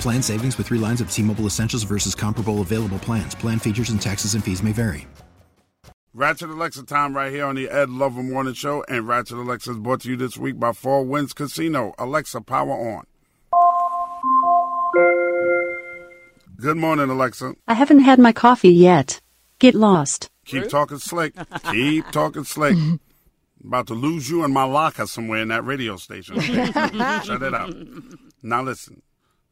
Plan savings with three lines of T Mobile Essentials versus comparable available plans. Plan features and taxes and fees may vary. Ratchet Alexa time right here on the Ed Lover Morning Show. And Ratchet Alexa is brought to you this week by Four Winds Casino. Alexa, power on. Good morning, Alexa. I haven't had my coffee yet. Get lost. Keep talking slick. Keep talking slick. About to lose you in my locker somewhere in that radio station. Shut it out. Now listen.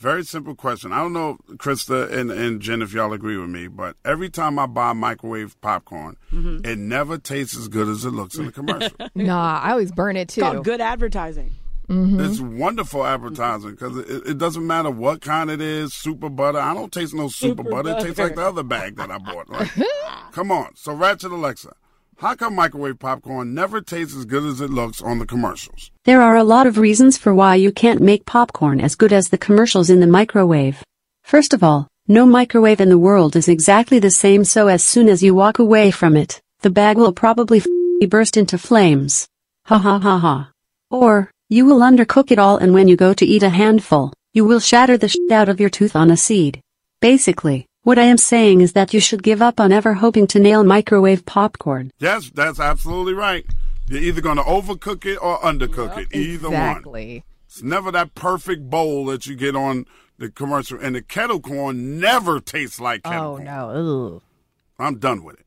Very simple question. I don't know, Krista and, and Jen, if y'all agree with me, but every time I buy microwave popcorn, Mm-hmm. it never tastes as good as it looks in the commercial. Nah, I always burn it too. It's called good advertising. It's wonderful advertising because it, it doesn't matter what kind it is, super butter. I don't taste no super, Super butter. It tastes like the other bag that I bought. Like, come on. So, Ratchet Alexa, how come microwave popcorn never tastes as good as it looks on the commercials? There are a lot of reasons for why you can't make popcorn as good as the commercials in the microwave. First of all, no microwave in the world is exactly the same so as soon as you walk away from it, the bag will probably burst into flames. Ha ha ha ha. Or, you will undercook it all and when you go to eat a handful, you will shatter the shit out of your tooth on a seed. Basically, what I am saying is that you should give up on ever hoping to nail microwave popcorn. Yes, that's absolutely right. You're either going to overcook it or undercook it. Either one. exactly. It's never that perfect bowl that you get on the commercial. And the kettle corn never tastes like kettle Oh corn. no. Ugh. I'm done with it.